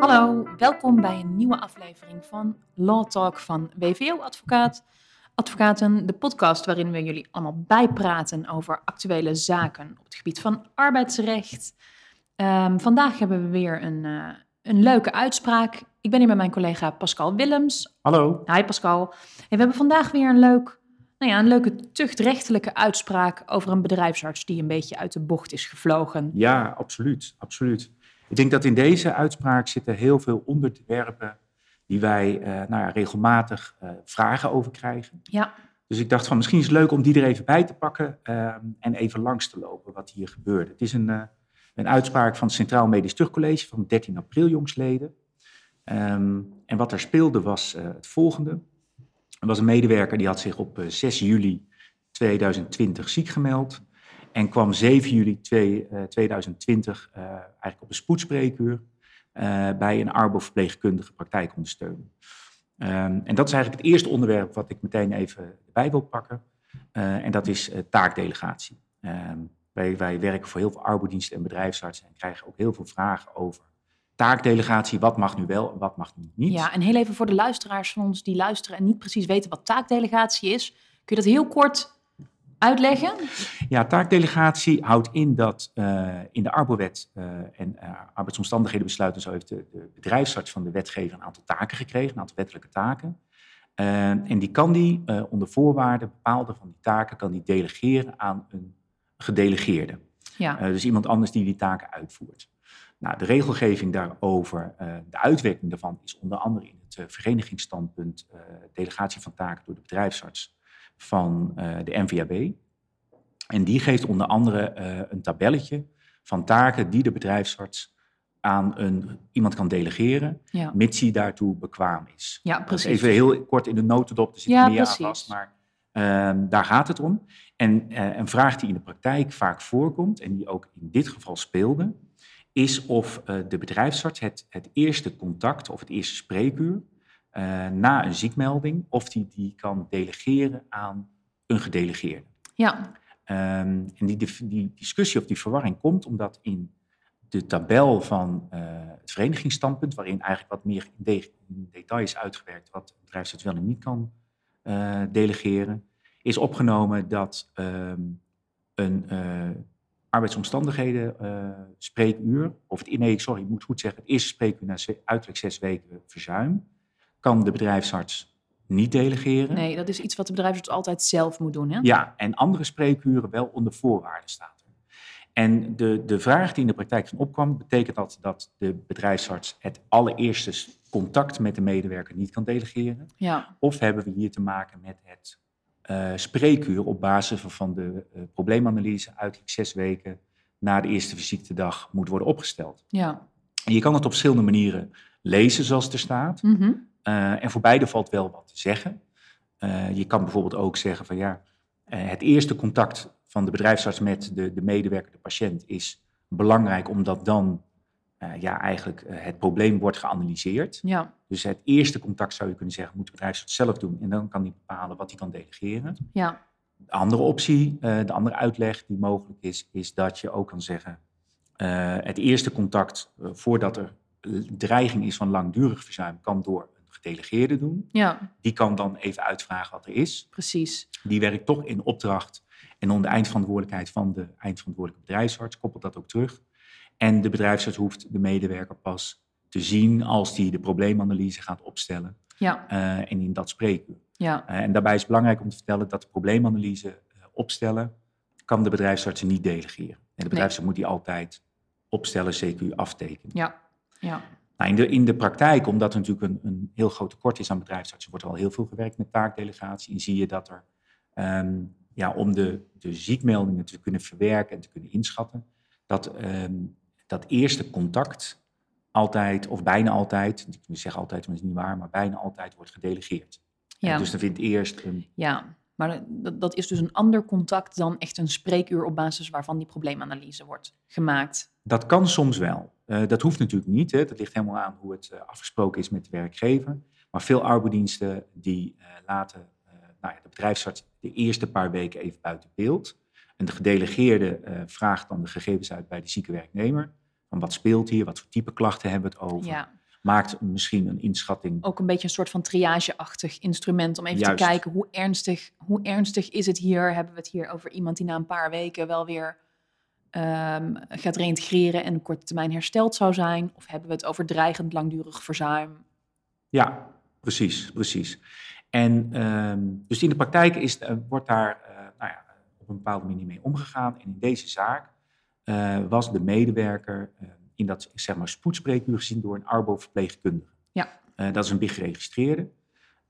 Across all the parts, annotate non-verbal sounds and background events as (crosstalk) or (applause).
Hallo, welkom bij een nieuwe aflevering van Law Talk van WVO Advocaat. Advocaten, de podcast waarin we jullie allemaal bijpraten over actuele zaken op het gebied van arbeidsrecht. Ehm, vandaag hebben we weer een, eh, een leuke uitspraak. Ik ben hier met mijn collega Pascal Willems. Hallo. Hi Pascal. En we hebben vandaag weer een, leuk, nou ja, een leuke tuchtrechtelijke uitspraak over een bedrijfsarts die een beetje uit de bocht is gevlogen. Ja, absoluut. absoluut. Ik denk dat in deze uitspraak zitten heel veel onderwerpen die wij uh, nou ja, regelmatig uh, vragen over krijgen. Ja. Dus ik dacht van misschien is het leuk om die er even bij te pakken uh, en even langs te lopen wat hier gebeurde. Het is een, eh, een uitspraak van het Centraal Medisch Terugcollege van 13 april jongsleden. Um, en wat er speelde was het volgende. Er was een medewerker die had zich op 6 juli 2020 ziek gemeld. En kwam 7 juli 2, 2020 eigenlijk op een spoedspreekuur bij een arbo-verpleegkundige praktijkondersteuning. Um, en dat is eigenlijk het eerste onderwerp wat ik meteen even erbij wil pakken. En dat is taakdelegatie. Um, wij, wij, werken voor heel veel arbodiensten en bedrijfsartsen en krijgen ook heel veel vragen over taakdelegatie. Wat mag nu wel en wat mag nu niet? Ja, en heel even voor de luisteraars van ons die luisteren en niet precies weten wat taakdelegatie is. Kun je dat heel kort uitleggen? Ja, taakdelegatie houdt in dat uh, in de Arbowet uh, en uh, arbeidsomstandigheden besluiten, zo heeft de, de, bedrijfsarts van de wetgever een aantal taken gekregen, een aantal wettelijke taken. en die kan die onder voorwaarden, bepaalde van die taken, kan die delegeren aan een gedelegeerde. Ja. dus iemand anders die die taken uitvoert. Nou, de regelgeving daarover, de uitwerking daarvan is onder andere in het verenigingsstandpunt delegatie van taken door de bedrijfsarts van de NVAB. En die geeft onder andere een tabelletje van taken die de bedrijfsarts aan een, iemand kan delegeren, ja. mits hij daartoe bekwaam is. Ja, precies. even heel kort in de notendop, er zit ja, meer precies. aan vast, maar uh, daar gaat het om. En een vraag die in de praktijk vaak voorkomt, en die ook in dit geval speelde, is of uh, de bedrijfsarts het, het eerste contact of het eerste spreekuur uh, na een ziekmelding, of die die kan delegeren aan een gedelegeerde. Ja. Um, en die, die, discussie of die verwarring komt omdat in de tabel van uh, het verenigingsstandpunt, waarin eigenlijk wat meer in, de, in detail is uitgewerkt wat het bedrijfsarts wel en niet kan delegeren, is opgenomen dat um, een arbeidsomstandigheden spreekuur, of het, nee, sorry, ik moet goed zeggen, het eerste spreekuur na uiterlijk zes weken verzuim, kan de bedrijfsarts niet delegeren. Nee, dat is iets wat de bedrijfsarts altijd zelf moet doen. Hè? Ja, en andere spreekuren wel onder voorwaarden staat. En de, de vraag die in de praktijk van opkwam, betekent dat dat de bedrijfsarts het allereerste contact met de medewerker niet kan delegeren? Ja. Of hebben we hier te maken met het uh, spreekuur op basis van de uh, probleemanalyse uiterlijk zes weken na de eerste visitedag moet worden opgesteld? Ja. En je kan het op verschillende manieren lezen zoals het er staat. Mm -hmm. Uh, en voor beide valt wel wat te zeggen. Je kan bijvoorbeeld ook zeggen van ja, het eerste contact van de bedrijfsarts met de, de medewerker, de patiënt, is belangrijk omdat dan ja, eigenlijk het probleem wordt geanalyseerd. Ja. Dus het eerste contact zou je kunnen zeggen, moet de bedrijfsarts zelf doen en dan kan hij bepalen wat hij kan delegeren. Ja. De andere optie, de andere uitleg die mogelijk is, is dat je ook kan zeggen, het eerste contact voordat er dreiging is van langdurig verzuim, kan door gedelegeerde doen. Ja. Die kan dan even uitvragen wat er is. Precies. Die werkt toch in opdracht en onder eindverantwoordelijkheid van de eindverantwoordelijke bedrijfsarts, koppelt dat ook terug. En de bedrijfsarts hoeft de medewerker pas te zien als die de probleemanalyse gaat opstellen. Ja. Uh, en in dat spreekuur. Ja. Uh, en daarbij is het belangrijk om te vertellen dat de probleemanalyse uh, opstellen, kan de bedrijfsarts niet delegeren. En de bedrijfsarts nee. moet die altijd opstellen, CQ aftekenen. Ja. Ja. Nou, in, de, in de praktijk, omdat er natuurlijk een, een heel groot tekort is aan bedrijfsartsen, wordt er al heel veel gewerkt met taakdelegatie. En zie je dat er, um, ja, om de, de ziekmeldingen te kunnen verwerken en te kunnen inschatten, dat um, dat eerste contact altijd, of bijna altijd, ik zeg altijd, maar dat is niet waar, maar bijna altijd wordt gedelegeerd. Ja. En dus dan vindt eerst een... Ja, maar dat, dat is dus een ander contact dan echt een spreekuur op basis waarvan die probleemanalyse wordt gemaakt. Dat kan soms wel. Uh, dat hoeft natuurlijk niet. Hè. Dat ligt helemaal aan hoe het uh, afgesproken is met de werkgever. Maar veel arbeidsdiensten die uh, laten nou ja, de bedrijfsarts de eerste paar weken even buiten beeld. Een gedelegeerde uh, vraagt dan de gegevens uit bij de zieke werknemer. Van wat speelt hier, wat voor type klachten hebben we het over. Ja. Maakt misschien een inschatting. Ook een beetje een soort van triageachtig instrument om even te kijken hoe ernstig, hoe ernstig is het hier. Hebben we het hier over iemand die na een paar weken wel weer um, gaat reintegreren en op korte termijn hersteld zou zijn? Of hebben we het over dreigend langdurig verzuim? Ja, precies, precies. En um, dus in de praktijk is, uh, wordt daar uh, nou ja, op een bepaalde manier mee omgegaan. En in deze zaak was de medewerker in dat zeg maar, spoedspreekuur gezien door een arbo-verpleegkundige. Ja. dat is een big geregistreerde.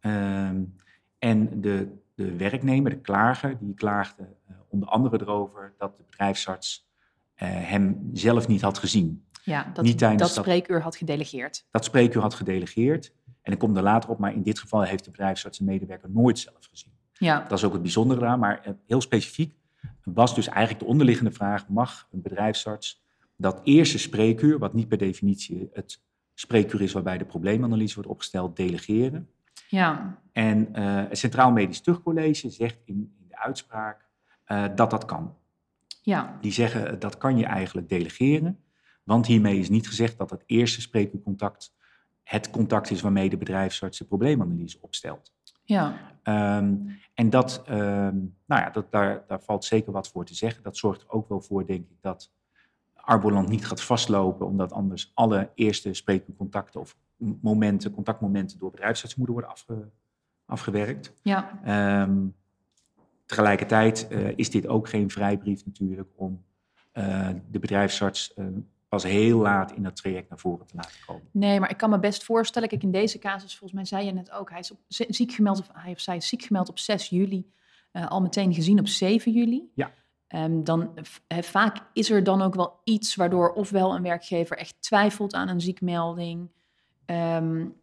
Um, en de, de werknemer, de klager, die klaagde onder andere erover dat de bedrijfsarts hem zelf niet had gezien. Ja, dat, niet dat spreekuur had gedelegeerd. Dat spreekuur had gedelegeerd. En ik kom er later op, maar in dit geval heeft de bedrijfsarts de medewerker nooit zelf gezien. Ja. Dat is ook het bijzondere daar, maar eh, heel specifiek was dus eigenlijk de onderliggende vraag, mag een bedrijfsarts dat eerste spreekuur, wat niet per definitie het spreekuur is waarbij de probleemanalyse wordt opgesteld, delegeren? Ja. En uh, het Centraal Medisch Terugcollege zegt in, in de uitspraak uh, dat dat kan. Ja. Die zeggen dat kan je eigenlijk delegeren, want hiermee is niet gezegd dat het eerste spreekuurcontact het contact is waarmee de bedrijfsarts de probleemanalyse opstelt. Ja. Um, en dat, um, nou ja, dat, daar, daar valt zeker wat voor te zeggen. Dat zorgt er ook wel voor, denk ik, dat Arboland niet gaat vastlopen, omdat anders alle eerste spreekcontacten of momenten, contactmomenten door bedrijfsartsen moeten worden afge, afgewerkt. Ja. Um, tegelijkertijd uh, is dit ook geen vrijbrief natuurlijk om uh, de bedrijfsarts uh, pas heel laat in dat traject naar voren te laten komen. Nee, maar ik kan me best voorstellen, kijk in deze casus, volgens mij zei je net ook, hij is op, ziek gemeld, of hij of zij is ziek gemeld op 6 juli, uh, al meteen gezien op 7 juli. Ja. Um, dan, vaak is er dan ook wel iets waardoor ofwel een werkgever echt twijfelt aan een ziekmelding, um,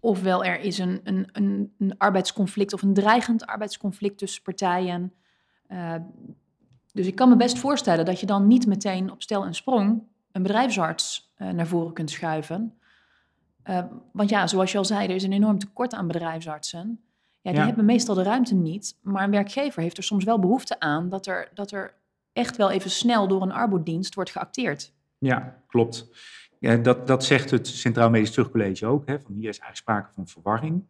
ofwel er is een, een, een, een, arbeidsconflict of een dreigend arbeidsconflict tussen partijen. Uh, dus ik kan me best voorstellen dat je dan niet meteen op stel en sprong een bedrijfsarts uh, naar voren kunt schuiven. Uh, want ja, zoals je al zei, er is een enorm tekort aan bedrijfsartsen. Ja, die ja. hebben meestal de ruimte niet. Maar een werkgever heeft er soms wel behoefte aan dat er, dat er echt wel even snel door een arbodienst wordt geacteerd. Ja, klopt. Ja, dat, dat zegt het Centraal Medisch Terugcollege ook. Hè, van hier is eigenlijk sprake van verwarring.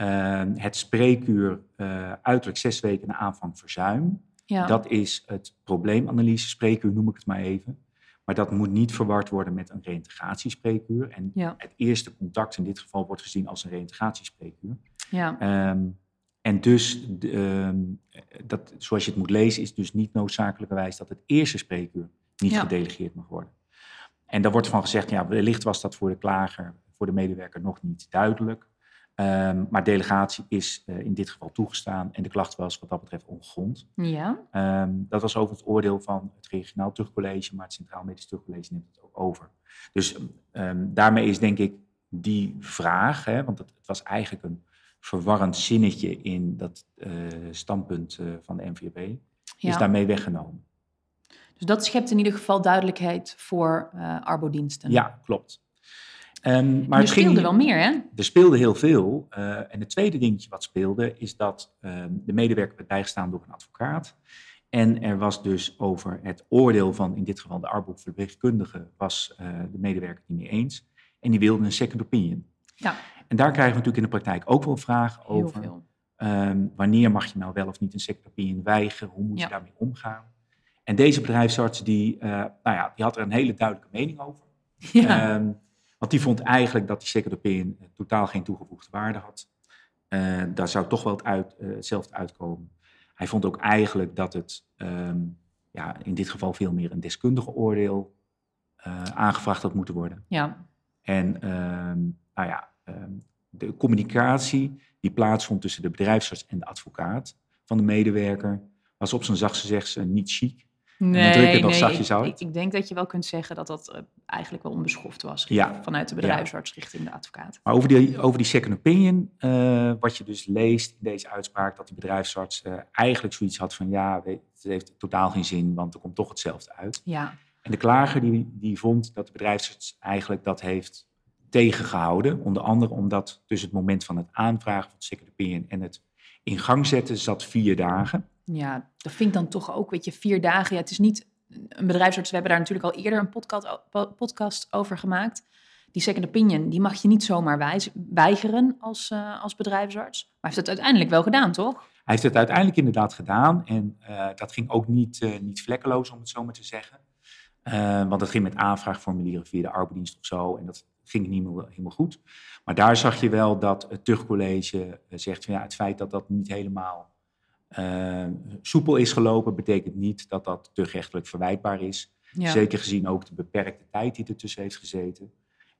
Uh, het spreekuur uh, uiterlijk zes weken na aanvang verzuim. Ja. Dat is het probleemanalyse spreekuur, noem ik het maar even. Maar dat moet niet verward worden met een reïntegratiespreekuur. En ja. het eerste contact in dit geval wordt gezien als een reïntegratiespreekuur. Ja. Um, en dus, um, dat, zoals je het moet lezen, is dus niet noodzakelijkerwijs dat het eerste spreekuur niet ja. gedelegeerd mag worden. En daar wordt van gezegd, ja, wellicht was dat voor de klager, voor de medewerker nog niet duidelijk. Um, maar delegatie is uh, in dit geval toegestaan en de klacht was wat dat betreft ongegrond. Ja. Um, dat was over het oordeel van het regionaal terugcollege, maar het Centraal Medisch Terugcollege neemt het ook over. Dus um, daarmee is denk ik die vraag, hè, want het, het, was eigenlijk een verwarrend zinnetje in dat uh, standpunt uh, van de NVB, ja. is daarmee weggenomen. Dus dat schept in ieder geval duidelijkheid voor arbodiensten. Ja, klopt. Um, maar er speelde ging, wel meer, hè? Er speelde heel veel. Uh, en het tweede dingetje wat speelde is dat uh, de medewerker werd bijgestaan door een advocaat. En er was dus over het oordeel van, in dit geval de arbeidsverpleegkundige, was uh, de medewerker het niet mee eens. En die wilde een second opinion. Ja. En daar krijgen we natuurlijk in de praktijk ook wel vragen heel over. Veel. Um, wanneer mag je nou wel of niet een second opinion weigeren? Hoe moet Ja. je daarmee omgaan? En deze bedrijfsarts die, uh, nou ja, die had er een hele duidelijke mening over. Ja. Um, want die vond eigenlijk dat die second opinion uh, totaal geen toegevoegde waarde had. Uh, daar zou toch wel het uit, uh, hetzelfde uitkomen. Hij vond ook eigenlijk dat het um, ja, in dit geval veel meer een deskundige oordeel uh, aangevraagd had moeten worden. ja. En um, nou ja, um, de communicatie die plaatsvond tussen de bedrijfsarts en de advocaat van de medewerker was op zijn zachtste gezegd niet chic. Nee, dan druk nee, zachtjes ik, uit. ik, ik denk dat je wel kunt zeggen dat dat uh, eigenlijk wel onbeschoft was. Ja. Vanuit de bedrijfsarts richting de advocaat. Maar over die, over die second opinion, uh, wat je dus leest in deze uitspraak, dat die bedrijfsarts uh, eigenlijk zoiets had van ja, weet, het heeft totaal geen zin, want er komt toch hetzelfde uit. Ja. En de klager die, die vond dat de bedrijfsarts eigenlijk dat heeft tegengehouden. Onder andere omdat tussen het moment van het aanvragen van de second opinion en het in gang zetten zat vier dagen. Ja, dat vind ik dan toch ook, weet je, vier dagen. Ja, het is niet een bedrijfsarts. We hebben daar natuurlijk al eerder een podcast, podcast over gemaakt. Die second opinion, die mag je niet zomaar weigeren als, uh, als bedrijfsarts. Maar hij heeft het uiteindelijk wel gedaan, toch? Hij heeft het uiteindelijk inderdaad gedaan. En uh, dat ging ook niet, uh, niet vlekkeloos, om het zo maar te zeggen. want het ging met aanvraagformulieren via de arbeidsdienst of zo. En dat ging niet meer, helemaal goed. Maar daar zag je wel dat het Tuchtcollege zegt... Van, ja, het feit dat dat niet helemaal uh, soepel is gelopen, betekent niet dat dat rechtelijk verwijtbaar is. Zeker gezien ook de beperkte tijd die ertussen heeft gezeten.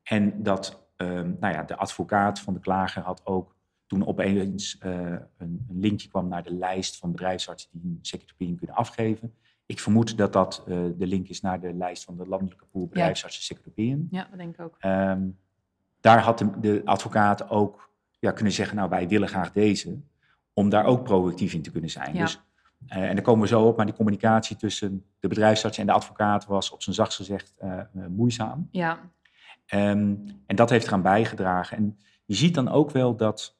En dat ehm, nou ja, de advocaat van de klager had ook toen opeens uh, een, een, linkje kwam naar de lijst van bedrijfsartsen die een second kunnen afgeven. Ik vermoed dat dat uh, de link is naar de lijst van de landelijke pool bedrijfsartsen ja. Ja, dat denk ik ook. Um, daar had de, de advocaat ook ja, kunnen zeggen, nou wij willen graag deze om daar ook proactief in te kunnen zijn. Dus, uh, en daar komen we zo op, maar die communicatie tussen de bedrijfsarts en de advocaat was op zijn zachtst gezegd uh, moeizaam. Ja. Um, en dat heeft eraan bijgedragen. En je ziet dan ook wel dat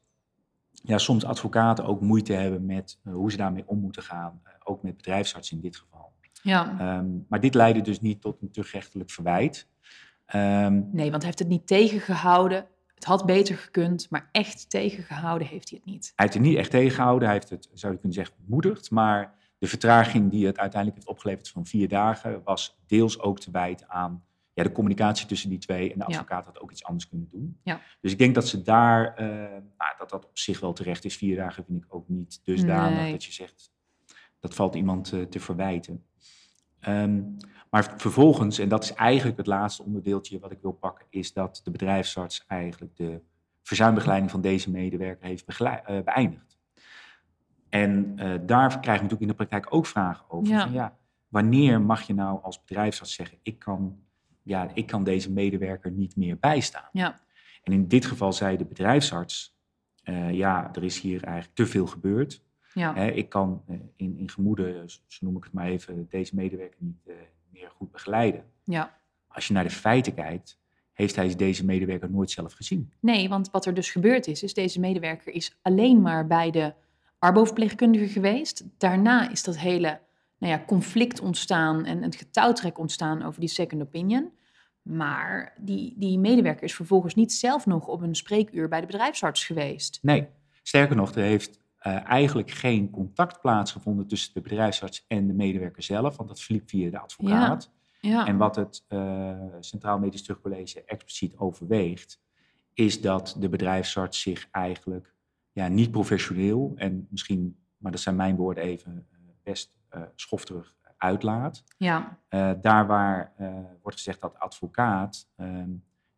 ja, soms advocaten ook moeite hebben met uh, hoe ze daarmee om moeten gaan. ook met bedrijfsartsen in dit geval. Ja. Um, maar dit leidde dus niet tot een terugrechtelijk verwijt. Um, nee, want hij heeft het niet tegengehouden. Het had beter gekund, maar echt tegengehouden heeft hij het niet. Hij heeft het niet echt tegengehouden. Hij heeft het, zou je kunnen zeggen, ontmoedigd. Maar de vertraging die het uiteindelijk heeft opgeleverd van vier dagen... was deels ook te wijten aan ja, de communicatie tussen die twee. En de advocaat ja. had ook iets anders kunnen doen. Ja. Dus ik denk dat ze daar, uh, nou, dat dat op zich wel terecht is. Vier dagen vind ik ook niet dusdanig nee. dat je zegt... dat valt iemand uh, te verwijten. Um, maar vervolgens, en dat is eigenlijk het laatste onderdeeltje wat ik wil pakken, is dat de bedrijfsarts eigenlijk de verzuimbegeleiding van deze medewerker heeft uh, beëindigd. En uh, daar krijg je natuurlijk in de praktijk ook vragen over. Ja. Van, ja, wanneer mag je nou als bedrijfsarts zeggen, ik kan, ja, ik kan deze medewerker niet meer bijstaan? Ja. En in dit geval zei de bedrijfsarts, uh, ja, er is hier eigenlijk te veel gebeurd. Ja. Hè, ik kan in, in gemoede, zo noem ik het maar even, deze medewerker niet, meer goed begeleiden. Ja. Als je naar de feiten kijkt, heeft hij deze medewerker nooit zelf gezien. Nee, want wat er dus gebeurd is, is deze medewerker is alleen maar bij de arboverpleegkundige geweest. Daarna is dat hele nou ja, conflict ontstaan en het getouwtrek ontstaan over die second opinion. Maar die, die medewerker is vervolgens niet zelf nog op een spreekuur bij de bedrijfsarts geweest. Nee, sterker nog, er heeft uh, eigenlijk geen contact plaatsgevonden tussen de bedrijfsarts en de medewerker zelf, want dat verliep via de advocaat. Ja, ja. En wat het uh, Centraal Medisch Terugcollege expliciet overweegt, is dat de bedrijfsarts zich eigenlijk ja, niet professioneel en misschien, maar dat zijn mijn woorden even, uh, best schofterig uitlaat. Ja. daar waar wordt gezegd dat de advocaat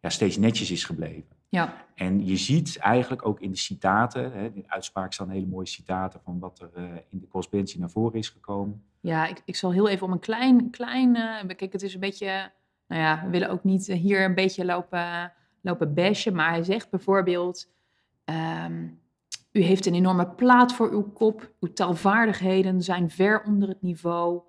ja, steeds netjes is gebleven. Ja. En je ziet eigenlijk ook in de citaten, hè, in de uitspraak staan hele mooie citaten van wat er uh, in de correspondentie naar voren is gekomen. Ja, ik, ik zal heel even om een klein, klein uh, kijk, het is een beetje, nou ja, we willen ook niet hier een beetje lopen, lopen bashen, maar hij zegt bijvoorbeeld, um, u heeft een enorme plaat voor uw kop, uw taalvaardigheden zijn ver onder het niveau.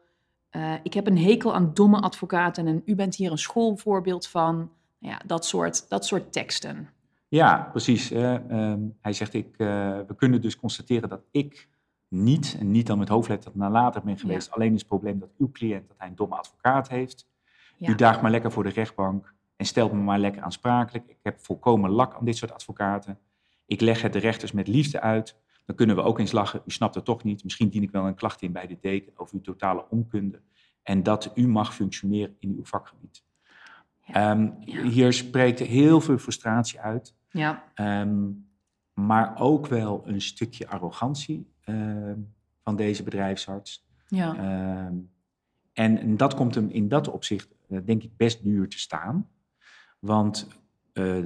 Uh, ik heb een hekel aan domme advocaten en u bent hier een schoolvoorbeeld van ja, dat soort, dat soort teksten. Ja, precies. Uh, um, hij zegt, ik, uh, we kunnen dus constateren dat ik niet, en niet dan met hoofdletter nalatig ben geweest, ja. alleen is het probleem dat uw cliënt dat hij een domme advocaat heeft. Ja. U daagt maar lekker voor de rechtbank en stelt me maar lekker aansprakelijk. Ik heb volkomen lak aan dit soort advocaten. Ik leg het de rechters met liefde uit. Dan kunnen we ook eens lachen, u snapt het toch niet. Misschien dien ik wel een klacht in bij de deken over uw totale onkunde. En dat u mag functioneren in uw vakgebied. Ja. Um, Ja. Hier spreekt heel veel frustratie uit. Ja, Ehm, maar ook wel een stukje arrogantie ehm, van deze bedrijfsarts. ja, Ehm, en, en dat komt hem in dat opzicht, eh, denk ik, best duur te staan. Want eh,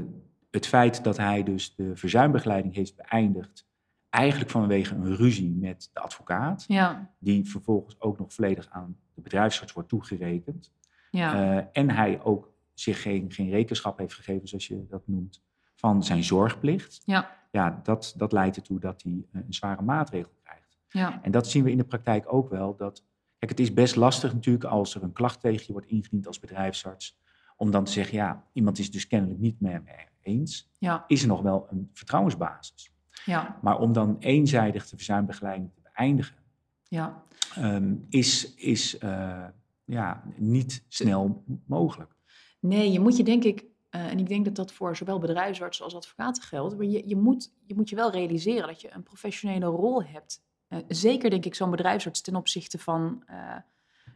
het feit dat hij dus de verzuimbegeleiding heeft beëindigd, eigenlijk vanwege een ruzie met de advocaat, ja, die vervolgens ook nog volledig aan de bedrijfsarts wordt toegerekend. ja, Eh, en hij ook zich geen, geen rekenschap heeft gegeven, zoals je dat noemt, van zijn zorgplicht. ja, Ja, dat, dat leidt ertoe dat hij eh, een zware maatregel krijgt. ja, En dat zien we in de praktijk ook wel. Dat, kijk, het is best lastig natuurlijk als er een klacht tegen je wordt ingediend als bedrijfsarts. Om dan te zeggen, ja, iemand is dus kennelijk niet meer mee eens. ja, Is er nog wel een vertrouwensbasis? ja, Maar om dan eenzijdig de verzuimbegeleiding te beëindigen. Ja. ehm, is, is eh, ja, niet snel mogelijk. Nee, je moet je denk ik, eh, en ik denk dat dat voor zowel bedrijfsartsen als advocaten geldt, maar je, je, moet, je moet je wel realiseren dat je een professionele rol hebt. Eh, zeker denk ik zo'n bedrijfsarts ten opzichte van eh,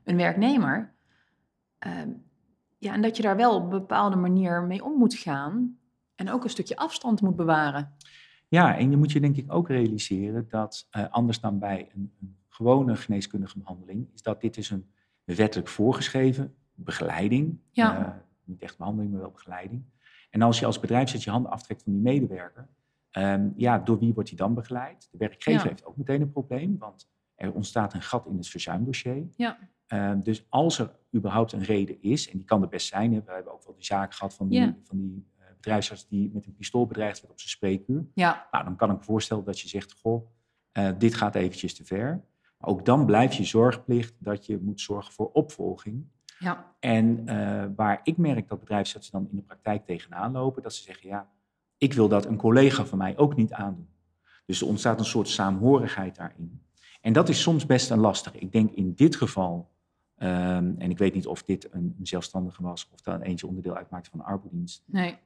een werknemer. Ehm, ja, en dat je daar wel op een bepaalde manier mee om moet gaan en ook een stukje afstand moet bewaren. Ja, en je moet je denk ik ook realiseren dat anders dan bij een, een gewone geneeskundige behandeling, is dat dit dus een wettelijk voorgeschreven begeleiding. Ja. Niet echt behandeling, maar wel begeleiding. En als je als bedrijfsarts je handen aftrekt van die medewerker, ehm, ja, door wie wordt hij dan begeleid? De werkgever Ja. heeft ook meteen een probleem, want er ontstaat een gat in het verzuimdossier. Ja. Ehm, dus als er überhaupt een reden is, en die kan er best zijn, hè, we hebben ook wel die zaken gehad van die, Ja. van die eh, bedrijfsarts die met een pistool bedreigd werd op zijn spreekuur. Ja, Nou, dan kan ik me voorstellen dat je zegt, goh, eh, dit gaat eventjes te ver. Maar ook dan blijft je zorgplicht dat je moet zorgen voor opvolging. Ja, En eh, waar ik merk dat bedrijfsartsen dan in de praktijk tegenaan lopen, dat ze zeggen, ja, ik wil dat een collega van mij ook niet aandoen. Dus er ontstaat een soort saamhorigheid daarin. En dat is soms best een lastige. Ik denk in dit geval, ehm, en ik weet niet of dit een, een zelfstandige was of dat een eentje onderdeel uitmaakte van de arbodienst, nee,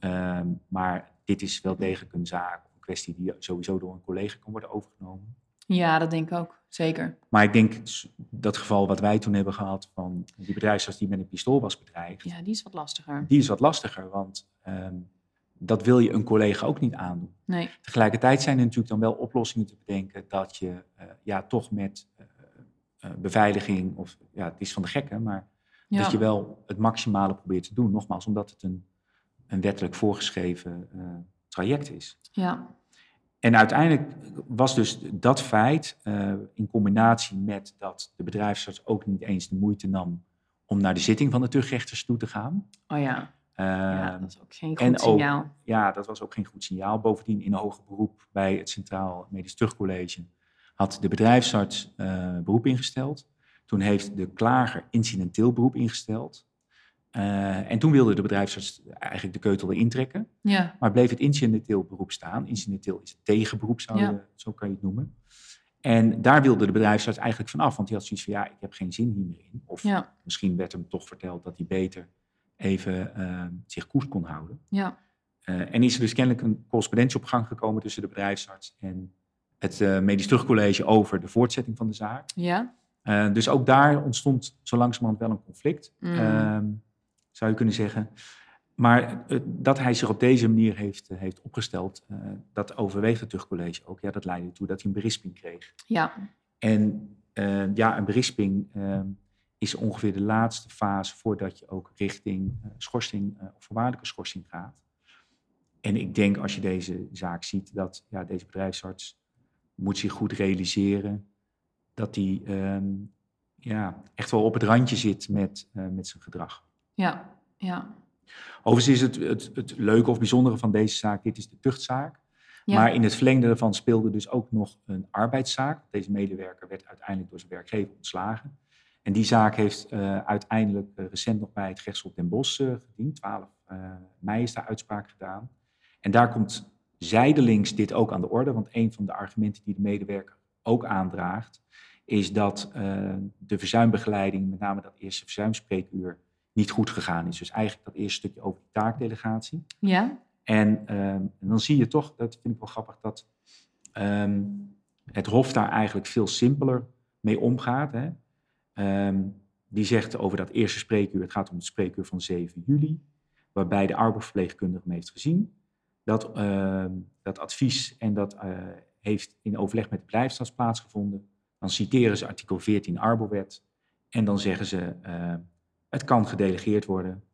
Ehm, maar dit is wel degelijk een zaak, een kwestie die sowieso door een collega kan worden overgenomen. Ja, dat denk ik ook, zeker. Maar ik denk dat geval wat wij toen hebben gehad van die bedrijfsarts die met een pistool was bedreigd, Ja, die is wat lastiger. die is wat lastiger, want ehm, dat wil je een collega ook niet aandoen. Nee, Tegelijkertijd zijn er natuurlijk dan wel oplossingen te bedenken dat je eh, ja, toch met eh, eh, beveiliging, of ja, het is van de gekken, maar ja, dat je wel het maximale probeert te doen. Nogmaals, omdat het een, een wettelijk voorgeschreven traject is. ja, En uiteindelijk was dus dat feit, eh, in combinatie met dat de bedrijfsarts ook niet eens de moeite nam om naar de zitting van de tuchtrechters toe te gaan. oh ja, ja, Ehm, dat is ook geen en goed ook- signaal. ja, dat was ook geen goed signaal. Bovendien in hoger beroep bij het Centraal Medisch Tuchtcollege had de bedrijfsarts eh, beroep ingesteld. Toen heeft de klager incidenteel beroep ingesteld. Eh, en toen wilde de bedrijfsarts eigenlijk de keutel erin trekken. Ja, Maar bleef het incidenteel beroep staan. Incidenteel is het tegenberoep, zou Ja. je, zo kan je het noemen. En daar wilde de bedrijfsarts eigenlijk vanaf. Want die had zoiets van, ja, ik heb geen zin hier meer in. Of ja, misschien werd hem toch verteld dat hij beter even eh, zich koers kon houden. ja, Eh, en is er dus kennelijk een correspondentie op gang gekomen tussen de bedrijfsarts en het eh, medisch terugcollege over de voortzetting van de zaak. ja. Dus ook daar ontstond zo langzamerhand wel een conflict, Mm. Zou je kunnen zeggen. Maar eh, dat hij zich op deze manier heeft, eh, heeft opgesteld, eh, dat overweegt het terugcollege ook. Ja, dat leidde ertoe dat hij een berisping kreeg. ja, En ja, een berisping is ongeveer de laatste fase voordat je ook richting schorsing of voorwaardelijke schorsing gaat. En ik denk als je deze zaak ziet, dat ja, deze bedrijfsarts moet zich goed realiseren dat hij ehm, ja, echt wel op het randje zit met, met zijn gedrag. Ja, ja. Overigens is het, het, het leuke of bijzondere van deze zaak, dit is de tuchtzaak. Ja. Maar in het verlengde daarvan speelde dus ook nog een arbeidszaak. Deze medewerker werd uiteindelijk door zijn werkgever ontslagen. En die zaak heeft eh, uiteindelijk eh, recent nog bij het gerechtshof Den Bosch eh, gediend. 12 eh, mei is daar uitspraak gedaan. En daar komt zijdelings dit ook aan de orde. Want een van de argumenten die de medewerker ook aandraagt... is dat de verzuimbegeleiding, met name dat eerste verzuimspreekuur... niet goed gegaan is. Dus eigenlijk dat eerste stukje over die taakdelegatie. Ja, En, ehm, en dan zie je toch, dat vind ik wel grappig, dat ehm, het Hof daar eigenlijk veel simpeler mee omgaat. Hè. Ehm, die zegt over dat eerste spreekuur, het gaat om het spreekuur van 7 juli, waarbij de arbeidsverpleegkundige hem heeft gezien. Dat, dat advies en dat eh, heeft in overleg met de bedrijfsarts plaatsgevonden. Dan citeren ze artikel 14 Arbowet en dan zeggen ze, het kan gedelegeerd worden.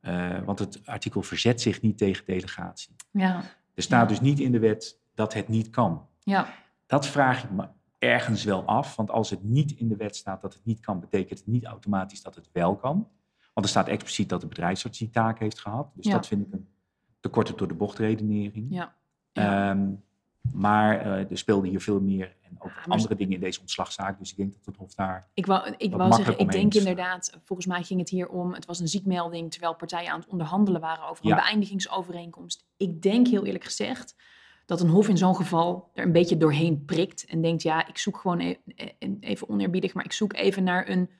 Eh, want het artikel verzet zich niet tegen delegatie. ja, Er staat Ja. dus niet in de wet dat het niet kan. ja, Dat vraag ik me ergens wel af. Want als het niet in de wet staat dat het niet kan, betekent het niet automatisch dat het wel kan. Want er staat expliciet dat de bedrijfsarts die taak heeft gehad. Dus Ja. dat vind ik een te korte door de bocht redenering. ja. ja. Maar eh, er speelde hier veel meer en ook andere dingen in deze ontslagzaak. Dus ik denk dat het Hof daar Ik wou, ik wou zeggen, ik denk slaan. inderdaad, volgens mij ging het hier om, het was een ziekmelding terwijl partijen aan het onderhandelen waren over een beëindigingsovereenkomst. Ik denk heel eerlijk gezegd dat een hof in zo'n geval er een beetje doorheen prikt en denkt, ja, ik zoek gewoon e- e- even oneerbiedig, maar ik zoek even naar een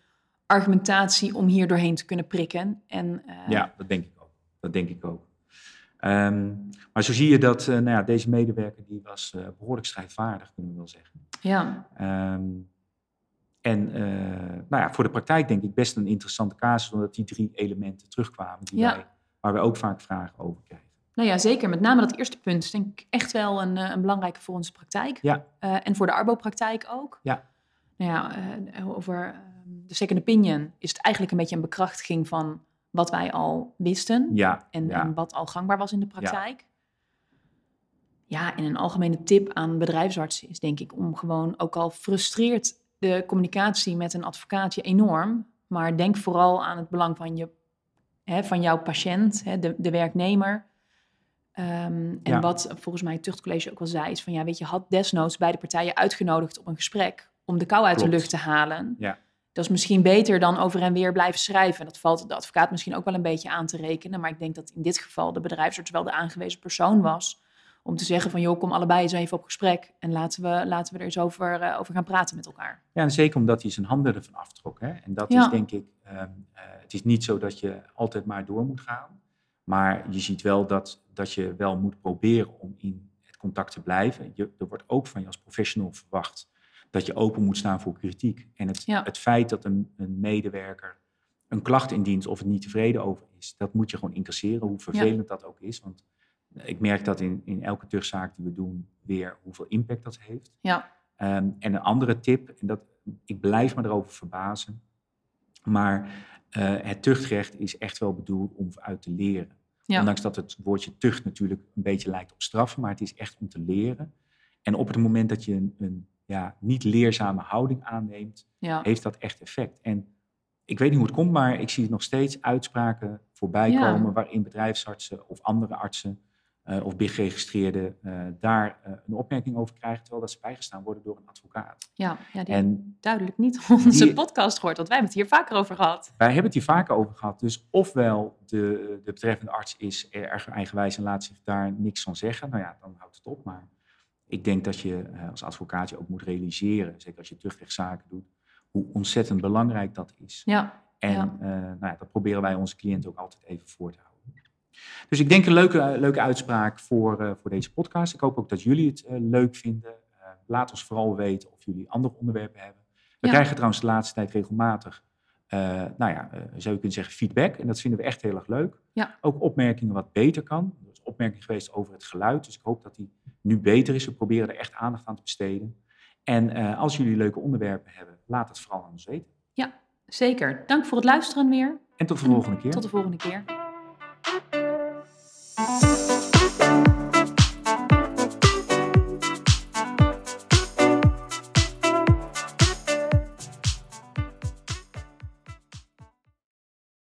argumentatie om hier doorheen te kunnen prikken. En, eh, Ja, dat denk ik ook. Dat denk ik ook. Ehm, maar zo zie je dat eh, nou ja, deze medewerker die was eh, behoorlijk strijdvaardig, kunnen we wel zeggen. ja, Ehm, en eh, nou ja, voor de praktijk denk ik best een interessante casus, omdat die drie elementen terugkwamen die Ja. wij, waar we ook vaak vragen over krijgen. nou ja, zeker. Met name dat eerste punt is denk ik echt wel een, een belangrijke voor onze praktijk. Ja. En voor de arbo-praktijk ook. Ja. Nou ja, over ehm, de second opinion is het eigenlijk een beetje een bekrachtiging van wat wij al wisten. Ja, en, ja. en wat al gangbaar was in de praktijk. Ja. en een algemene tip aan bedrijfsartsen is denk ik om gewoon, ook al frustreert de communicatie met een advocaat je enorm, maar denk vooral aan het belang van, je, hè, van jouw patiënt, hè, de, de werknemer. Ehm, en Ja. wat volgens mij het tuchtcollege ook al zei, is van ja, weet je, had desnoods beide partijen uitgenodigd op een gesprek om de kou uit Klopt. de lucht te halen. Ja. Dat is misschien beter dan over en weer blijven schrijven. Dat valt de advocaat misschien ook wel een beetje aan te rekenen. Maar ik denk dat in dit geval de bedrijfsarts wel de aangewezen persoon was. Om te zeggen van joh, kom allebei eens even op gesprek. En laten we, laten we er eens over, eh, over gaan praten met elkaar. Ja, en zeker omdat hij zijn handen ervan aftrok. Hè? En dat Ja. is denk ik, ehm, eh, het is niet zo dat je altijd maar door moet gaan. Maar je ziet wel dat, dat je wel moet proberen om in het contact te blijven. Je, er wordt ook van je als professional verwacht dat je open moet staan voor kritiek. En het, Ja. het feit dat een, een medewerker een klacht indient of het niet tevreden over is, dat moet je gewoon incasseren, hoe vervelend dat ook is. Want ik merk dat in, in elke terugzaak die we doen weer hoeveel impact dat heeft. Ja, Ehm, en een andere tip, en dat, ik blijf me erover verbazen, maar eh, het tuchtrecht is echt wel bedoeld om uit te leren. ja, Ondanks dat het woordje tucht natuurlijk een beetje lijkt op straffen, maar het is echt om te leren. En op het moment dat je een, een ja, niet leerzame houding aanneemt, ja. heeft dat echt effect. En ik weet niet hoe het komt, maar ik zie nog steeds uitspraken voorbij Ja. komen waarin bedrijfsartsen of andere artsen eh, of BIG-geregistreerden eh, daar eh, een opmerking over krijgen, terwijl dat ze bijgestaan worden door een advocaat. ja, ja die En duidelijk niet (laughs) onze die- podcast gehoord, want wij hebben het hier vaker over gehad. wij hebben het hier vaker over gehad. Dus ofwel de, de betreffende arts is erg eigenwijs en laat zich daar niks van zeggen. Nou ja, dan houdt het op. Maar ik denk dat je eh, als advocaat je ook moet realiseren, zeker als je terugrechtszaken doet, hoe ontzettend belangrijk dat is. Ja, En Ja. eh, nou ja, dat proberen wij onze cliënten ook altijd even voor te houden. Dus ik denk een leuke, leuke uitspraak voor, eh, voor deze podcast. Ik hoop ook dat jullie het eh, leuk vinden. Eh, laat ons vooral weten of jullie andere onderwerpen hebben. We Ja. krijgen trouwens de laatste tijd regelmatig, eh, nou ja, eh, zou je kunnen zeggen feedback. En dat vinden we echt heel erg leuk. Ja. Ook opmerkingen wat beter kan. Er opmerking geweest over het geluid. Dus ik hoop dat die nu beter is. We proberen er echt aandacht aan te besteden. En eh, als jullie leuke onderwerpen hebben, laat het vooral aan ons weten. zeker. Dank voor het luisteren weer. En tot de volgende keer. Tot de volgende keer.